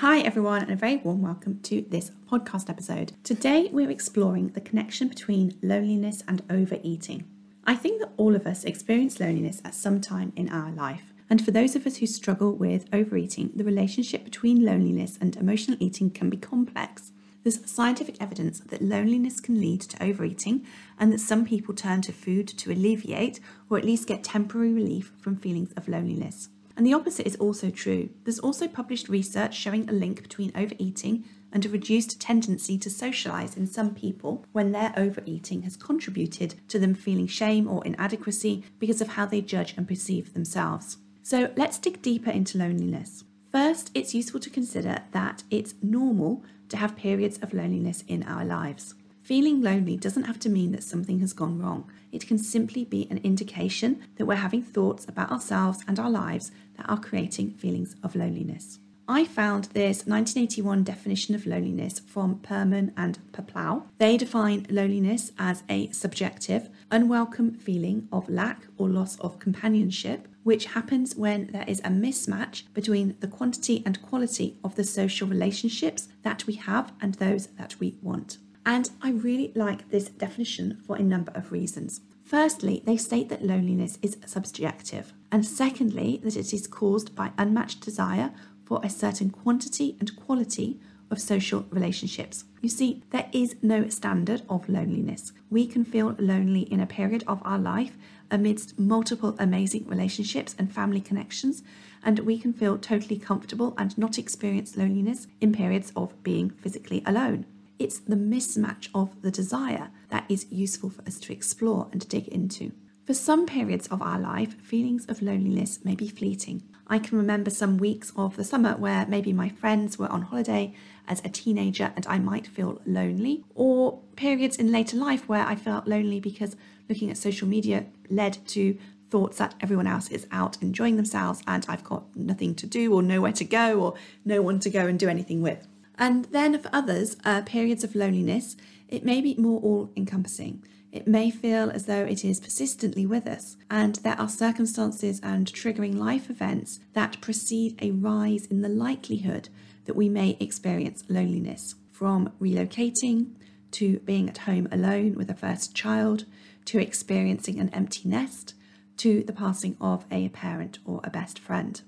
Hi, everyone, and a very warm welcome to this podcast episode. Today, we're exploring the connection between loneliness and overeating. I think that all of us experience loneliness at some time in our life. And for those of us who struggle with overeating, the relationship between loneliness and emotional eating can be complex. There's scientific evidence that loneliness can lead to overeating, and that some people turn to food to alleviate or at least get temporary relief from feelings of loneliness. And the opposite is also true. There's also published research showing a link between overeating and a reduced tendency to socialize in some people when their overeating has contributed to them feeling shame or inadequacy because of how they judge and perceive themselves. So let's dig deeper into loneliness. First, it's useful to consider that it's normal to have periods of loneliness in our lives. Feeling lonely doesn't have to mean that something has gone wrong. It can simply be an indication that we're having thoughts about ourselves and our lives that are creating feelings of loneliness. I found this 1981 definition of loneliness from Perlman and Peplau. They define loneliness as a subjective, unwelcome feeling of lack or loss of companionship, which happens when there is a mismatch between the quantity and quality of the social relationships that we have and those that we want. And I really like this definition for a number of reasons. Firstly, they state that loneliness is subjective, and secondly, that it is caused by unmatched desire for a certain quantity and quality of social relationships. You see, there is no standard of loneliness. We can feel lonely in a period of our life amidst multiple amazing relationships and family connections, and we can feel totally comfortable and not experience loneliness in periods of being physically alone. It's the mismatch of the desire that is useful for us to explore and to dig into. For some periods of our life, feelings of loneliness may be fleeting. I can remember some weeks of the summer where maybe my friends were on holiday as a teenager and I might feel lonely, or periods in later life where I felt lonely because looking at social media led to thoughts that everyone else is out enjoying themselves and I've got nothing to do or nowhere to go or no one to go and do anything with. And then for others, uh, periods of loneliness, it may be more all encompassing. It may feel as though it is persistently with us, and there are circumstances and triggering life events that precede a rise in the likelihood that we may experience loneliness, from relocating to being at home alone with a first child, to experiencing an empty nest, to the passing of a parent or a best friend.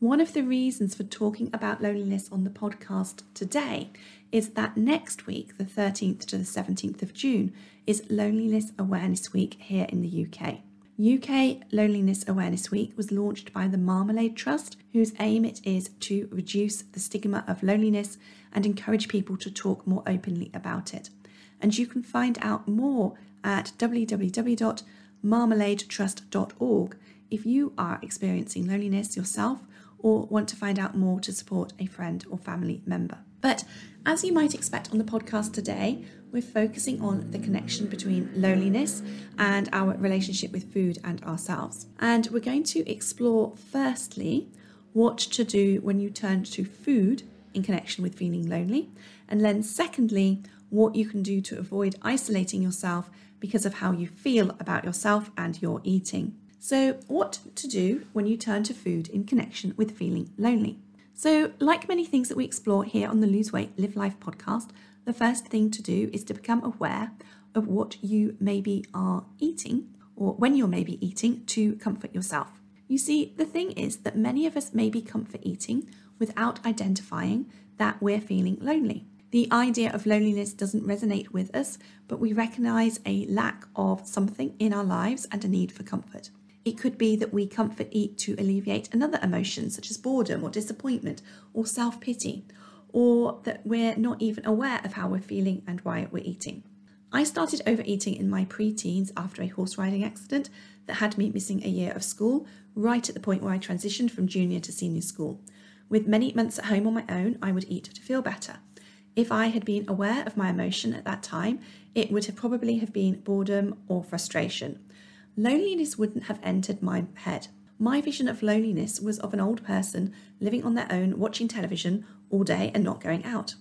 One of the reasons for talking about loneliness on the podcast today is that next week, the 13th to the 17th of June, is Loneliness Awareness Week here in the UK. UK Loneliness Awareness Week was launched by the Marmalade Trust, whose aim it is to reduce the stigma of loneliness and encourage people to talk more openly about it. And you can find out more at www.marmaladetrust.org if you are experiencing loneliness yourself or want to find out more to support a friend or family member. But as you might expect on the podcast today, we're focusing on the connection between loneliness and our relationship with food and ourselves. And we're going to explore, firstly, what to do when you turn to food in connection with feeling lonely. And then, secondly, what you can do to avoid isolating yourself because of how you feel about yourself and your eating. So, what to do when you turn to food in connection with feeling lonely? So, like many things that we explore here on the Lose Weight, Live Life podcast, the first thing to do is to become aware of what you maybe are eating or when you're maybe eating to comfort yourself. You see, the thing is that many of us may be comfort eating without identifying that we're feeling lonely. The idea of loneliness doesn't resonate with us, but we recognize a lack of something in our lives and a need for comfort. It could be that we comfort eat to alleviate another emotion, such as boredom or disappointment or self pity, or that we're not even aware of how we're feeling and why we're eating. I started overeating in my pre teens after a horse riding accident that had me missing a year of school, right at the point where I transitioned from junior to senior school. With many months at home on my own, I would eat to feel better. If I had been aware of my emotion at that time, it would have probably have been boredom or frustration. Loneliness wouldn't have entered my head. My vision of loneliness was of an old person living on their own, watching television all day and not going out.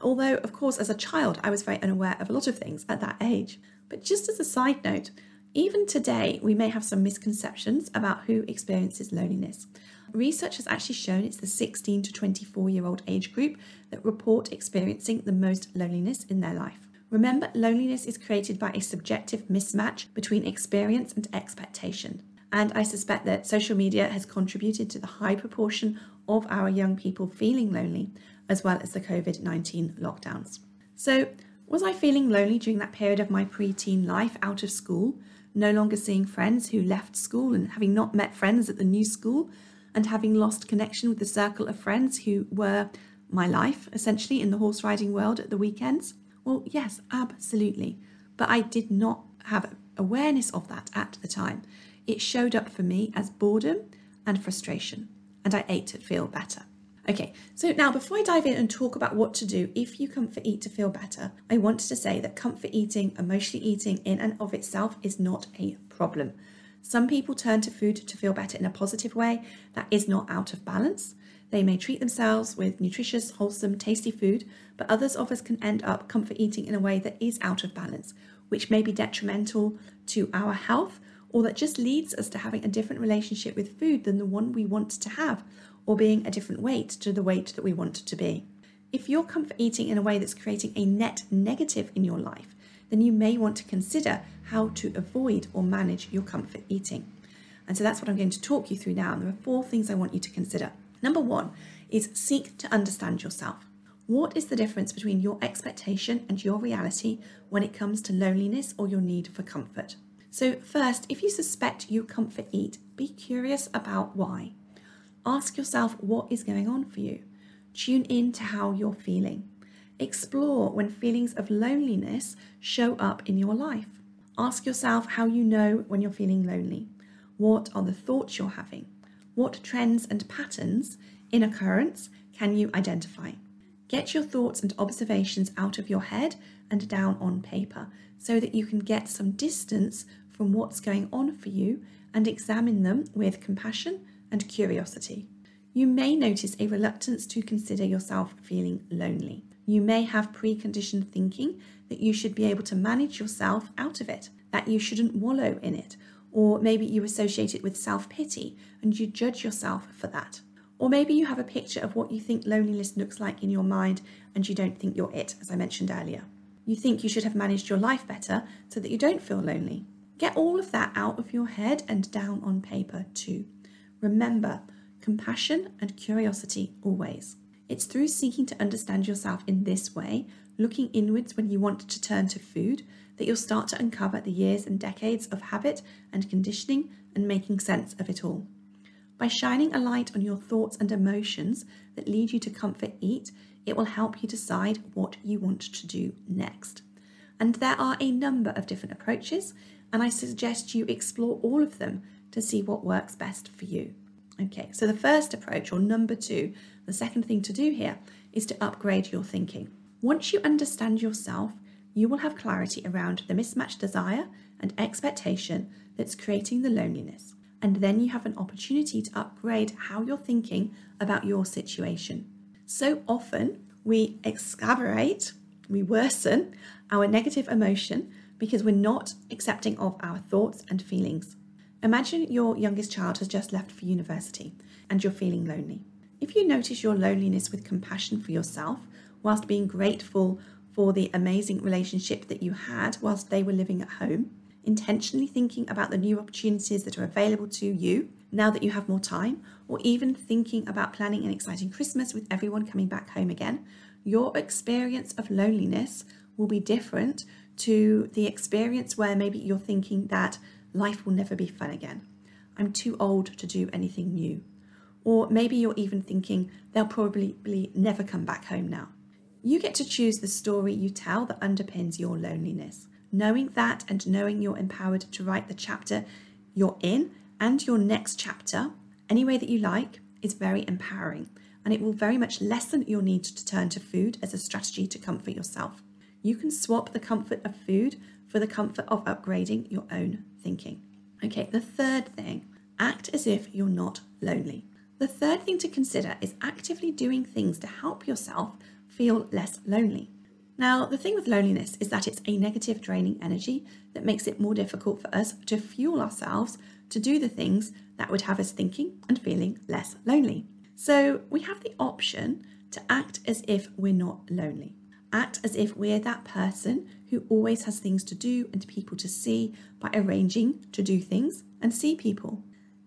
Although, of course, as a child, I was very unaware of a lot of things at that age. But just as a side note, even today, we may have some misconceptions about who experiences loneliness. Research has actually shown it's the 16 to 24 year old age group that report experiencing the most loneliness in their life. Remember, loneliness is created by a subjective mismatch between experience and expectation. And I suspect that social media has contributed to the high proportion of our young people feeling lonely, as well as the COVID 19 lockdowns. So, was I feeling lonely during that period of my pre-teen life out of school, no longer seeing friends who left school and having not met friends at the new school, and having lost connection with the circle of friends who were my life, essentially, in the horse riding world at the weekends? Well, yes, absolutely. But I did not have awareness of that at the time. It showed up for me as boredom and frustration, and I ate to feel better. Okay, so now before I dive in and talk about what to do if you comfort eat to feel better, I wanted to say that comfort eating, emotionally eating in and of itself is not a problem. Some people turn to food to feel better in a positive way that is not out of balance. They may treat themselves with nutritious, wholesome, tasty food, but others of us can end up comfort eating in a way that is out of balance, which may be detrimental to our health or that just leads us to having a different relationship with food than the one we want to have or being a different weight to the weight that we want to be. If you're comfort eating in a way that's creating a net negative in your life, then you may want to consider how to avoid or manage your comfort eating. And so that's what I'm going to talk you through now. And there are four things I want you to consider. Number one is seek to understand yourself. What is the difference between your expectation and your reality when it comes to loneliness or your need for comfort? So, first, if you suspect you comfort eat, be curious about why. Ask yourself what is going on for you. Tune in to how you're feeling. Explore when feelings of loneliness show up in your life. Ask yourself how you know when you're feeling lonely. What are the thoughts you're having? What trends and patterns in occurrence can you identify? Get your thoughts and observations out of your head and down on paper so that you can get some distance from what's going on for you and examine them with compassion and curiosity. You may notice a reluctance to consider yourself feeling lonely. You may have preconditioned thinking that you should be able to manage yourself out of it, that you shouldn't wallow in it, or maybe you associate it with self pity and you judge yourself for that. Or maybe you have a picture of what you think loneliness looks like in your mind and you don't think you're it, as I mentioned earlier. You think you should have managed your life better so that you don't feel lonely. Get all of that out of your head and down on paper too. Remember, compassion and curiosity always. It's through seeking to understand yourself in this way, looking inwards when you want to turn to food, that you'll start to uncover the years and decades of habit and conditioning and making sense of it all. By shining a light on your thoughts and emotions that lead you to comfort eat, it will help you decide what you want to do next. And there are a number of different approaches, and I suggest you explore all of them to see what works best for you. Okay, so the first approach, or number two, the second thing to do here is to upgrade your thinking. Once you understand yourself, you will have clarity around the mismatched desire and expectation that's creating the loneliness. And then you have an opportunity to upgrade how you're thinking about your situation. So often we exacerbate, we worsen our negative emotion because we're not accepting of our thoughts and feelings. Imagine your youngest child has just left for university and you're feeling lonely. If you notice your loneliness with compassion for yourself, whilst being grateful for the amazing relationship that you had whilst they were living at home, intentionally thinking about the new opportunities that are available to you now that you have more time, or even thinking about planning an exciting Christmas with everyone coming back home again, your experience of loneliness will be different to the experience where maybe you're thinking that life will never be fun again. I'm too old to do anything new. Or maybe you're even thinking they'll probably never come back home now. You get to choose the story you tell that underpins your loneliness. Knowing that and knowing you're empowered to write the chapter you're in and your next chapter any way that you like is very empowering and it will very much lessen your need to turn to food as a strategy to comfort yourself. You can swap the comfort of food for the comfort of upgrading your own thinking. Okay, the third thing act as if you're not lonely. The third thing to consider is actively doing things to help yourself feel less lonely. Now, the thing with loneliness is that it's a negative, draining energy that makes it more difficult for us to fuel ourselves to do the things that would have us thinking and feeling less lonely. So, we have the option to act as if we're not lonely. Act as if we're that person who always has things to do and people to see by arranging to do things and see people.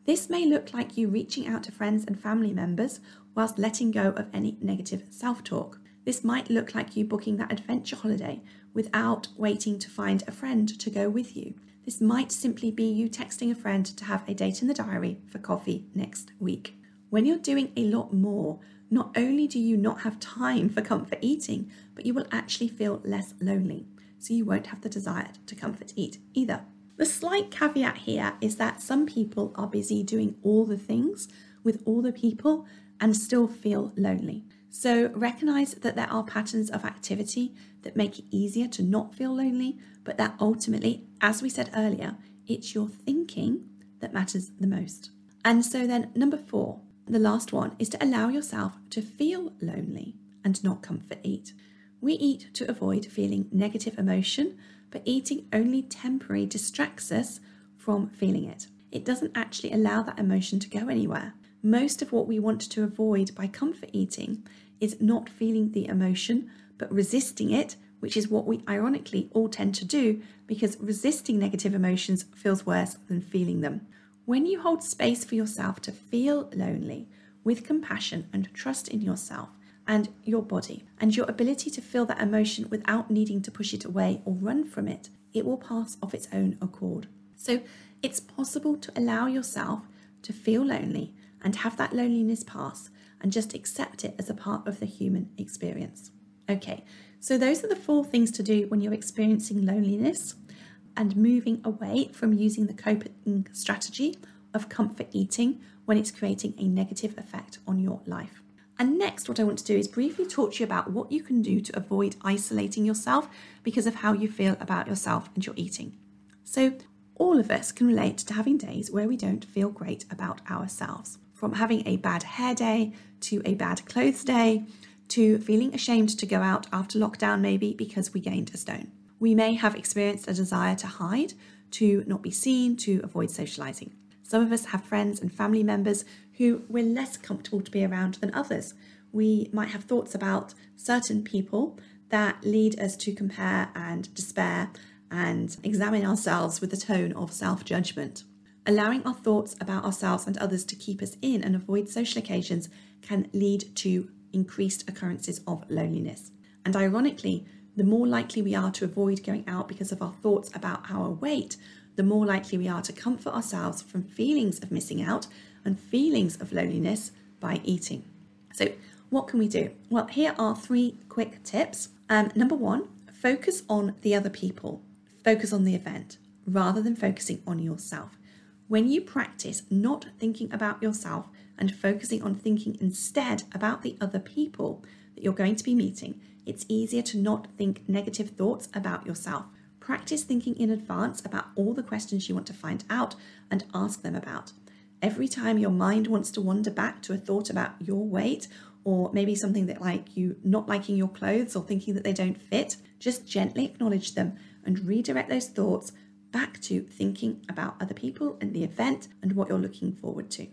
This may look like you reaching out to friends and family members whilst letting go of any negative self talk. This might look like you booking that adventure holiday without waiting to find a friend to go with you. This might simply be you texting a friend to have a date in the diary for coffee next week. When you're doing a lot more, not only do you not have time for comfort eating, but you will actually feel less lonely. So you won't have the desire to comfort eat either. The slight caveat here is that some people are busy doing all the things with all the people and still feel lonely. So recognize that there are patterns of activity that make it easier to not feel lonely, but that ultimately, as we said earlier, it's your thinking that matters the most. And so then, number four, the last one is to allow yourself to feel lonely and not comfort eat. We eat to avoid feeling negative emotion but eating only temporarily distracts us from feeling it. It doesn't actually allow that emotion to go anywhere. Most of what we want to avoid by comfort eating is not feeling the emotion, but resisting it, which is what we ironically all tend to do because resisting negative emotions feels worse than feeling them. When you hold space for yourself to feel lonely with compassion and trust in yourself, and your body and your ability to feel that emotion without needing to push it away or run from it, it will pass of its own accord. So it's possible to allow yourself to feel lonely and have that loneliness pass and just accept it as a part of the human experience. Okay, so those are the four things to do when you're experiencing loneliness and moving away from using the coping strategy of comfort eating when it's creating a negative effect on your life. And next, what I want to do is briefly talk to you about what you can do to avoid isolating yourself because of how you feel about yourself and your eating. So, all of us can relate to having days where we don't feel great about ourselves. From having a bad hair day to a bad clothes day to feeling ashamed to go out after lockdown, maybe because we gained a stone. We may have experienced a desire to hide, to not be seen, to avoid socializing. Some of us have friends and family members who we're less comfortable to be around than others. We might have thoughts about certain people that lead us to compare and despair and examine ourselves with a tone of self judgment. Allowing our thoughts about ourselves and others to keep us in and avoid social occasions can lead to increased occurrences of loneliness. And ironically, the more likely we are to avoid going out because of our thoughts about our weight, the more likely we are to comfort ourselves from feelings of missing out and feelings of loneliness by eating. So, what can we do? Well, here are three quick tips. Um, number one, focus on the other people, focus on the event rather than focusing on yourself. When you practice not thinking about yourself and focusing on thinking instead about the other people that you're going to be meeting, it's easier to not think negative thoughts about yourself. Practice thinking in advance about all the questions you want to find out and ask them about. Every time your mind wants to wander back to a thought about your weight or maybe something that like you not liking your clothes or thinking that they don't fit, just gently acknowledge them and redirect those thoughts back to thinking about other people and the event and what you're looking forward to.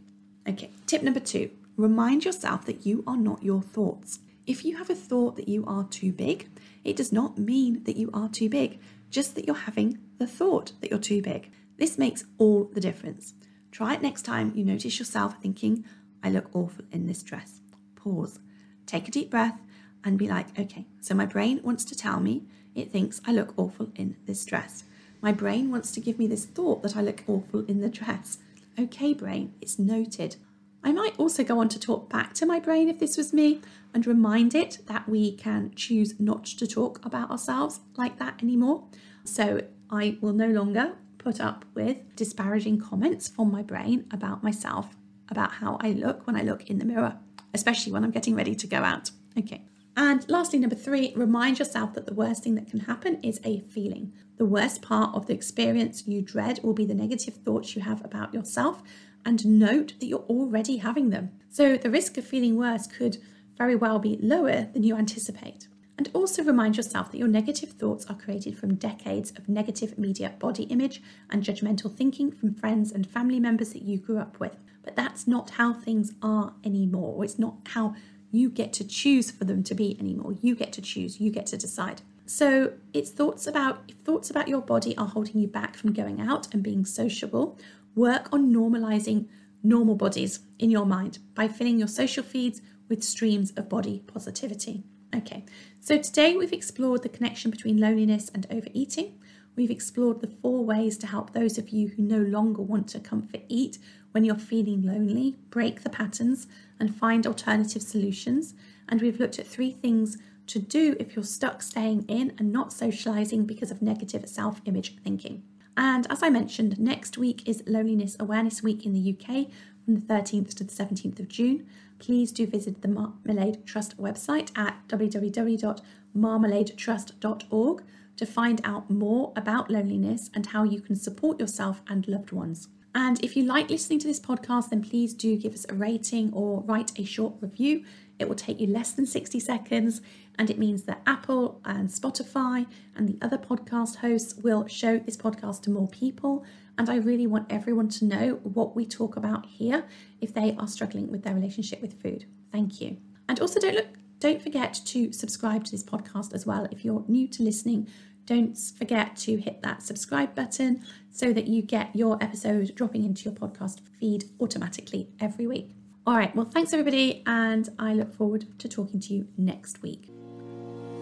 Okay, tip number two remind yourself that you are not your thoughts. If you have a thought that you are too big, it does not mean that you are too big, just that you're having the thought that you're too big. This makes all the difference. Try it next time you notice yourself thinking, I look awful in this dress. Pause, take a deep breath, and be like, okay, so my brain wants to tell me it thinks I look awful in this dress. My brain wants to give me this thought that I look awful in the dress. Okay, brain, it's noted. I might also go on to talk back to my brain if this was me and remind it that we can choose not to talk about ourselves like that anymore. So I will no longer put up with disparaging comments from my brain about myself, about how I look when I look in the mirror, especially when I'm getting ready to go out. Okay. And lastly, number three, remind yourself that the worst thing that can happen is a feeling. The worst part of the experience you dread will be the negative thoughts you have about yourself, and note that you're already having them. So the risk of feeling worse could very well be lower than you anticipate. And also remind yourself that your negative thoughts are created from decades of negative media body image and judgmental thinking from friends and family members that you grew up with. But that's not how things are anymore. It's not how you get to choose for them to be anymore. You get to choose, you get to decide. So it's thoughts about if thoughts about your body are holding you back from going out and being sociable, work on normalizing normal bodies in your mind by filling your social feeds with streams of body positivity. Okay, so today we've explored the connection between loneliness and overeating. We've explored the four ways to help those of you who no longer want to comfort eat when you're feeling lonely, break the patterns, and find alternative solutions. And we've looked at three things to do if you're stuck staying in and not socializing because of negative self image thinking. And as I mentioned, next week is Loneliness Awareness Week in the UK from the 13th to the 17th of June. Please do visit the Marmalade Trust website at www.marmaladetrust.org to find out more about loneliness and how you can support yourself and loved ones. And if you like listening to this podcast, then please do give us a rating or write a short review. It will take you less than 60 seconds, and it means that Apple and Spotify and the other podcast hosts will show this podcast to more people. And I really want everyone to know what we talk about here if they are struggling with their relationship with food. Thank you. And also, don't look, don't forget to subscribe to this podcast as well. If you're new to listening, don't forget to hit that subscribe button so that you get your episode dropping into your podcast feed automatically every week. All right, well, thanks everybody, and I look forward to talking to you next week.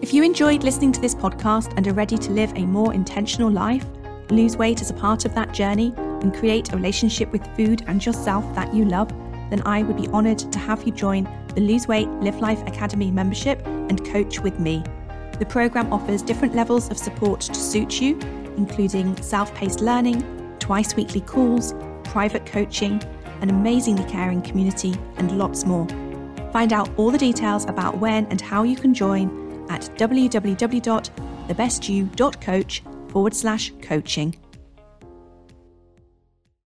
If you enjoyed listening to this podcast and are ready to live a more intentional life, lose weight as a part of that journey, and create a relationship with food and yourself that you love, then I would be honoured to have you join the Lose Weight Live Life Academy membership and coach with me. The programme offers different levels of support to suit you, including self paced learning, twice weekly calls, private coaching, an amazingly caring community, and lots more. Find out all the details about when and how you can join at www.thebestyou.coach forward slash coaching.